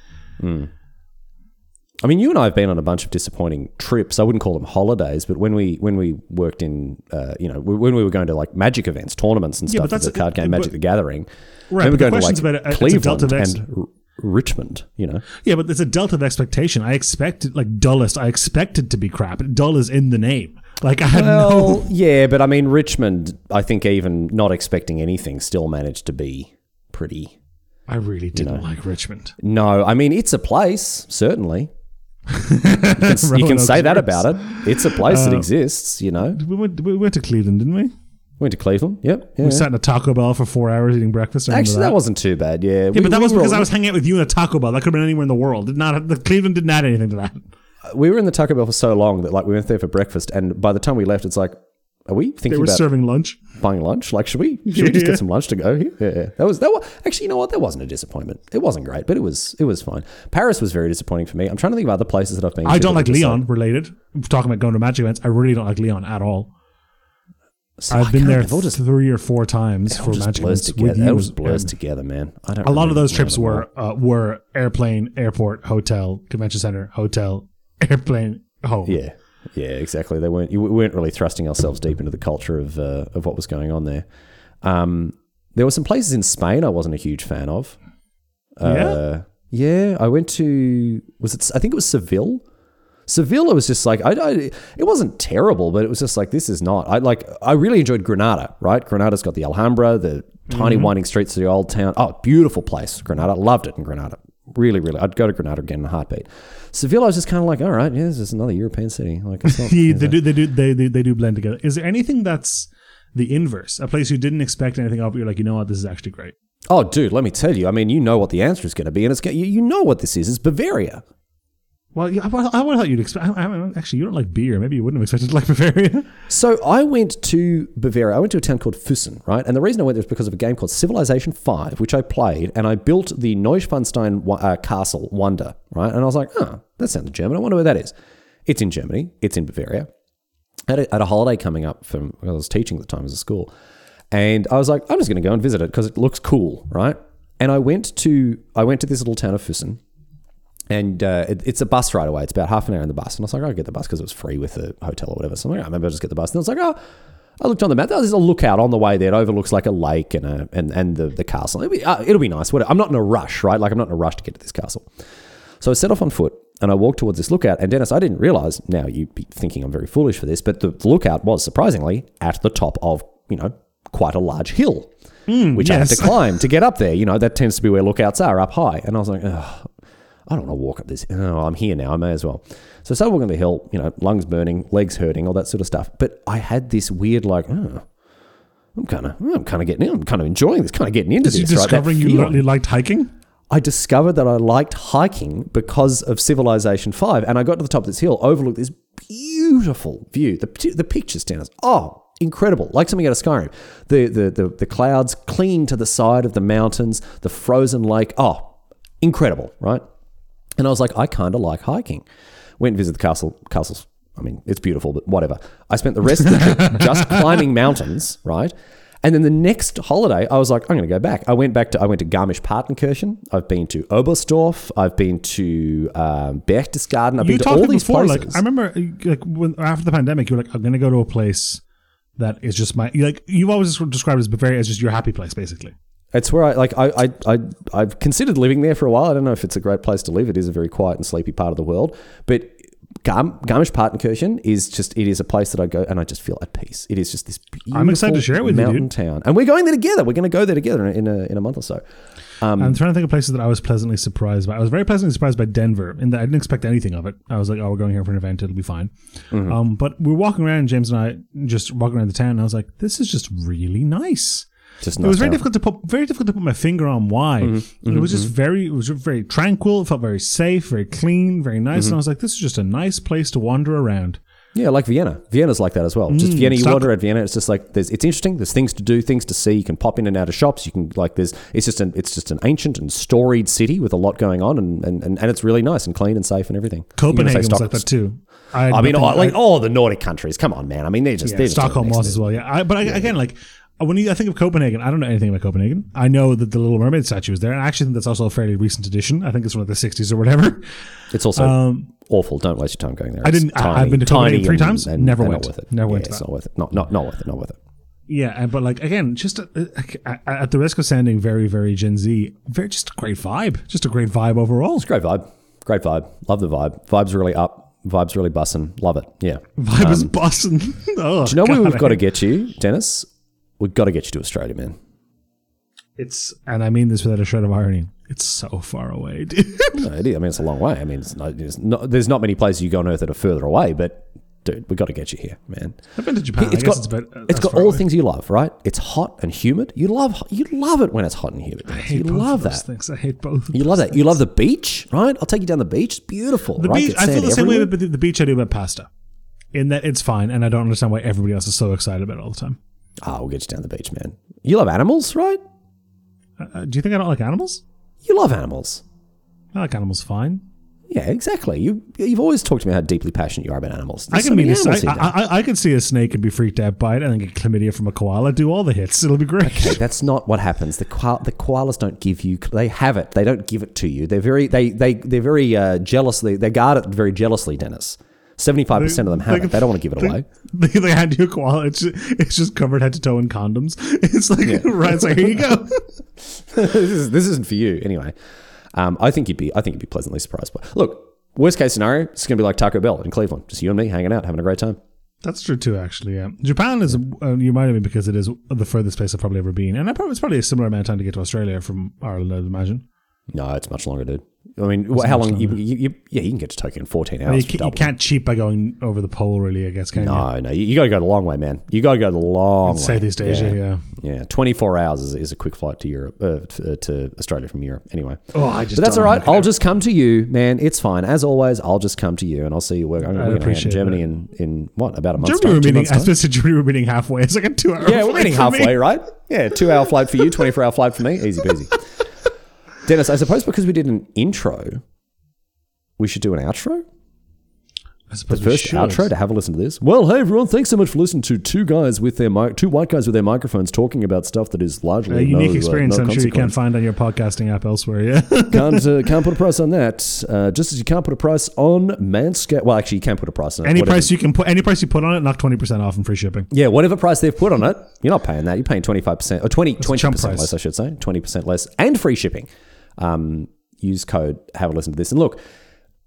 I mean, you and I have been on a bunch of disappointing trips. I wouldn't call them holidays, but when we when we worked in, uh, you know, when we were going to like magic events, tournaments, and Yeah, stuff but for the card game but- Magic the Gathering, Right, but the going to question's like about it, it's a Cleveland delta of and Richmond. You know, Yeah, but there's a delta of expectation. I expected like Dallas. I expected to be crap. Dull is in the name. Like I had no. yeah, but I mean, Richmond. I think even not expecting anything, still managed to be pretty. I really didn't like Richmond. No, I mean it's a place certainly. You can, you can say that about it. It's a place Uh, that exists. You know, We went. We went to Cleveland, didn't we? Went to Cleveland. Yep. Yeah. We sat in a Taco Bell for four hours eating breakfast. Actually, that wasn't too bad. Yeah, Yeah, but that was because I was hanging out with you in a Taco Bell. That could have been anywhere in the world. Did not. The Cleveland didn't add anything to that. we were in the Taco Bell for so long that like we went there for breakfast, and by the time we left, it's like, are we They thinking were about serving lunch. buying lunch? Like, should we should we just Yeah. get some lunch to go here? Yeah, yeah. that was that. Was, actually, you know what? That wasn't a disappointment. It wasn't great, but it was it was fine. Paris was very disappointing for me. I'm trying to think of other places that I've been. I don't that like Leon. Related. Talking about going to magic events, I really don't like Leon at all. So I I've been there just, three or four times for magic blurs together. with It you. all just blurs together, man. I don't. a lot of those trips were uh, were airplane, airport, hotel, convention center, hotel, airplane, home. Yeah, yeah, exactly. They weren't. You we weren't really thrusting ourselves deep into the culture of uh, of what was going on there. Um, there were some places in Spain I wasn't a huge fan of. Uh, yeah, I went to was it? I think it was Seville. Seville, it was just like I, I, it wasn't terrible, but it was just like this is not. I like. I really enjoyed Granada. Right, Granada's got the Alhambra, the tiny mm-hmm. winding streets of the old town. Oh, beautiful place, Granada. Loved it in Granada. Really, really. I'd go to Granada again in a heartbeat. Seville, I was just kind of like, all right, yeah, this is another European city. Like, not, they do they do they, they they do blend together. Is there anything that's the inverse? A place you didn't expect anything of, but you're like, you know what, this is actually great. oh, dude, let me tell you. I mean, you know what the answer is going to be, and it's you, you know what this is. It's Bavaria. Well, I, I would have thought you'd expect. I, I, actually, you don't like beer. Maybe you wouldn't have expected to like Bavaria. So I went to Bavaria. I went to a town called Füssen, right? And the reason I went there was because of a game called Civilization Five, which I played, and I built the Neuschwanstein uh, Castle Wonder, right? And I was like, oh, that sounds German. I wonder where that is. It's in Germany. It's in Bavaria. I had a, a holiday coming up from I was teaching at the time as a school, and I was like, I'm just going to go and visit it because it looks cool, right? And I went to I went to this little town of Füssen, and uh, it, it's a bus right away. It's about half an hour in the bus, and I was like, I'll get the bus because it was free with the hotel or whatever. So I'm like, oh, maybe I'll just get the bus. And I was like, oh. I looked on the map. There's a lookout on the way there. It overlooks like a lake and a, and, and the, the castle. It'll be, uh, it'll be nice. I'm not in a rush, right? Like I'm not in a rush to get to this castle. So I set off on foot and I walked towards this lookout. And Dennis, I didn't realize. Now you'd be thinking I'm very foolish for this, but the, lookout was surprisingly at the top of you know quite a large hill, which I had to climb to get up there. You know that tends to be where lookouts are up high. And I was like, Ugh. I don't want to walk up this. Oh, I'm here now. I may as well. So I started walking the hill, you know, lungs burning, legs hurting, all that sort of stuff. But I had this weird, like, oh, I'm kind of, I'm kind of getting in. I'm kind of enjoying this, kind of getting into Did you this. right? Discovering you li- liked hiking? I discovered that I liked hiking because of Civilization 5. And I got to the top of this hill, overlooked this beautiful view. The, the pictures, Dennis. Oh, incredible. Like something out of Skyrim. The, the, the, the clouds clinging to the side of the mountains, the frozen lake. Oh, incredible, right? And I was like, I kind of like hiking. Went and visited the castle. Castle's, I mean, it's beautiful, but whatever. I spent the rest of the trip just climbing mountains, right? And then the next holiday, I was like, I'm going to go back. I went back to, I went to Garmisch-Partenkirchen. I've been to Oberstdorf. I've been to um, Berchtesgaden. I've You been to all these before, places. like I remember, like when after the pandemic, you were like, "I'm going to go to a place that is just my like." You've always described it as very as just your happy place, basically. It's where I like I, I I I've considered living there for a while. I don't know if it's a great place to live. It is a very quiet and sleepy part of the world, but Garm, Garmisch-Partenkirchen is just it is a place that I go and I just feel at peace. It is just this beautiful I'm excited to share it with mountain dude. town, and we're going there together. We're going to go there together in a in a month or so. Um, I'm trying to think of places that I was pleasantly surprised by. I was very pleasantly surprised by Denver in that I didn't expect anything of it. I was like, "Oh, we're going here for an event; it'll be fine." Mm-hmm. Um, but we were walking around, James and I, just walking around the town. And I was like, "This is just really nice." Just It was very difficult to put very difficult to put my finger on why. Mm-hmm. It was just very it was very tranquil. It felt very safe, very clean, very nice. Mm-hmm. And I was like, this is just a nice place to wander around. Yeah, like Vienna. Vienna's like that as well. Just Mm, Vienna, you wander at Vienna. It's just like there's. It's interesting. There's things to do, things to see. You can pop in and out of shops. You can like there's. It's just an. It's just an ancient and storied city with a lot going on, and and, and, and it's really nice and clean and safe and everything. You're gonna Copenhagen was Stock- like that too. I, I mean, nothing- oh, like all the Nordic countries. Come on, man. I mean, they're just. yeah, they're Stockholm was as well. Yeah, I, but I, again, like when you, I think of Copenhagen, I don't know anything about Copenhagen. I know that the Little Mermaid statue is there, and I actually think that's also a fairly recent addition. I think it's one of the '60s or whatever. It's also awful. Don't waste your time going there. Um, I It's didn't- I- I've been to Copenhagen three times, never and went. Not worth it. Never yeah, went to It's that. not worth it. Not not not worth it. Not worth it. Yeah, but like again, just uh, uh, at the risk of sounding very, very Gen Z, very just a great vibe, just a great vibe overall. It's a great vibe. Great vibe. Love the vibe. Vibe's really up. Vibe's really bussing. Love it. Yeah. Vibe is busting. oh, Do you know where we've got to get you, Dennis? We've got to get you to Australia, man. It's and I mean this without a shred of irony. It's so far away, dude. No, it is. I mean, it's a long way. I mean, it's not, it's not, there's not many places you go on Earth that are further away, but dude, we've got to get you here, man. I've been to Japan. It's got, it's about. uh, it's got all away. the things you love, right? It's hot and humid. You love you love it when it's hot and humid. I hate You both love of those that. things. I hate both. of You love that. You love the beach, right? I'll take you down the beach. It's beautiful. The right? beach. I feel the same way about the, the beach I do about pasta. In that it's fine, and I don't understand why everybody else is so excited about it all the time. Ah, we'll get you down the beach, man. You love animals, right? Uh, do you think I don't like animals? You love animals. I like animals fine. Yeah, exactly. You you've always talked to me how deeply passionate you are about animals. I There's so can a, animals I. I, I, I can see a snake and be freaked out by it, and then get chlamydia from a koala. Do all the hits. It'll be great. Okay, that's not what happens. The koala, the koalas don't give you. They have it. They don't give it to you. They're very they they they're very uh, jealously. They guard it very jealously, Dennis. Seventy five percent of them have it. They don't want to give it they, away. They, they hand you a koala. It's just, it's just covered head to toe in condoms. It's like right. It's like here you go. this is this isn't for you anyway. Um, I think you'd be I think you'd be pleasantly surprised. But look, worst case scenario, it's going to be like Taco Bell in Cleveland. Just you and me hanging out, having a great time. That's true too. Actually, yeah. Japan is uh, you might have been because it is the furthest place I've probably ever been, and I probably it's probably a similar amount of time to get to Australia from Ireland. I'd imagine. No, it's much longer, dude. I mean, wh- how long? You, you, you, yeah, you can get to Tokyo in fourteen hours. You, for ca- you can't cheat by going over the pole, really. I guess can you? No, no, you, you got to go the long way, man. You got to go the long way. Southeast Asia, yeah. Yeah, 24 hours is, is a quick flight to Europe, uh, to, uh, to Australia from Europe. Anyway, Oh, I just but that's all right. I'll just come to you, man. It's fine. As always, I'll just come to you and I'll see you work. I'm I going to in appreciate Germany that. in, in what about a month? Germany we're meeting. I suppose Germany we're meeting halfway. It's like a two-hour. Yeah, we're meeting for me. halfway, right? Yeah, two hour flight for you, 24 hour flight for me. Easy peasy. Dennis, I suppose because we did an intro, we should do an outro. I suppose we First outro to have a listen to this. Well, hey everyone, thanks so much for listening to two guys with their mic, two white guys with their microphones talking about stuff that is largely A unique no, uh, experience. no I'm sure you can't find on your podcasting app elsewhere. Yeah. can't uh, can't put a price on that. Uh, just as you can't put a price on Manscaped. Well, actually, you can't put a price on it. any Whatever- price you can put, any price you put on it, knock twenty percent off and free shipping. Yeah, whatever price they've put on it, you're not paying that. You're paying 25% or 20, 20% less, I should say. 20% less and free shipping. Um, use code, have a listen to this. And look,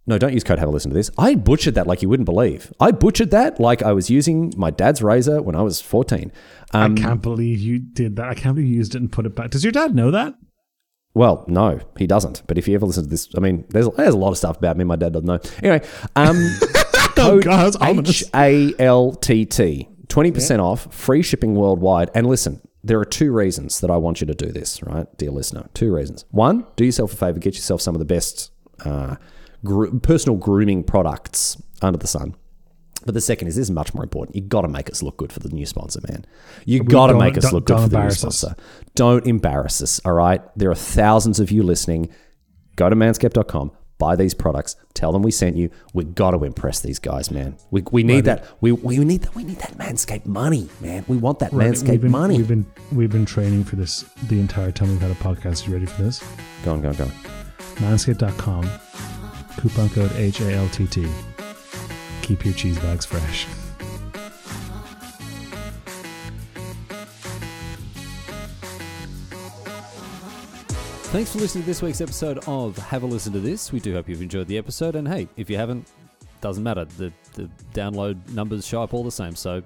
no, don't use code, have a listen to this. I butchered that like you wouldn't believe. I butchered that like I was using my dad's razor when I was 14. Um, I can't believe you did that. I can't believe you used it and put it back. Does your dad know that? Well, no, he doesn't. But if you ever listen to this, I mean, there's, there's a lot of stuff about me my dad doesn't know. Anyway, um, code God, that's. H A L T T, 20% off, free shipping worldwide. And listen, there are two reasons that I want you to do this, right, dear listener? Two reasons. One, do yourself a favor, get yourself some of the best uh, gro- personal grooming products under the sun. But the second is this is much more important. You got to make us look good for the new sponsor, man. You got to make us look good for the new embarrass us. sponsor. Don't embarrass us, all right? There are thousands of you listening. Go to manscaped.com, buy these products, tell them we sent you. We got to impress these guys, man. We, we need that. We, we need that. We need that Manscaped money, man. We want that Right, Manscaped we've been, money. We've been we've been training for this the entire time we've had a podcast. You ready for this? Go on, go on, go on. Manscaped.com. Coupon code H A L T T. Keep your cheese bags fresh. Thanks for listening to this week's episode of Have a Listen to This. We do hope you've enjoyed the episode. And hey, if you haven't, doesn't matter. The, the download numbers show up all the same. So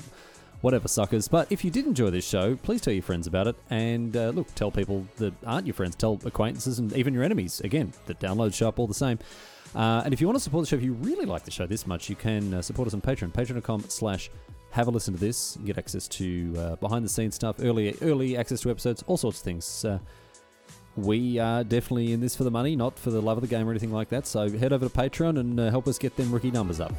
whatever, suckers. But if you did enjoy this show, please tell your friends about it. And uh, look, tell people that aren't your friends, tell acquaintances and even your enemies. Again, the downloads show up all the same. Uh, and if you want to support the show, if you really like the show this much, you can uh, support us on Patreon, patreon.com slash have a listen to this, get access to uh, behind the scenes stuff, early early access to episodes, all sorts of things. We are definitely in this for the money, not for the love of the game or anything like that. So head over to Patreon and uh, help us get them rookie numbers up.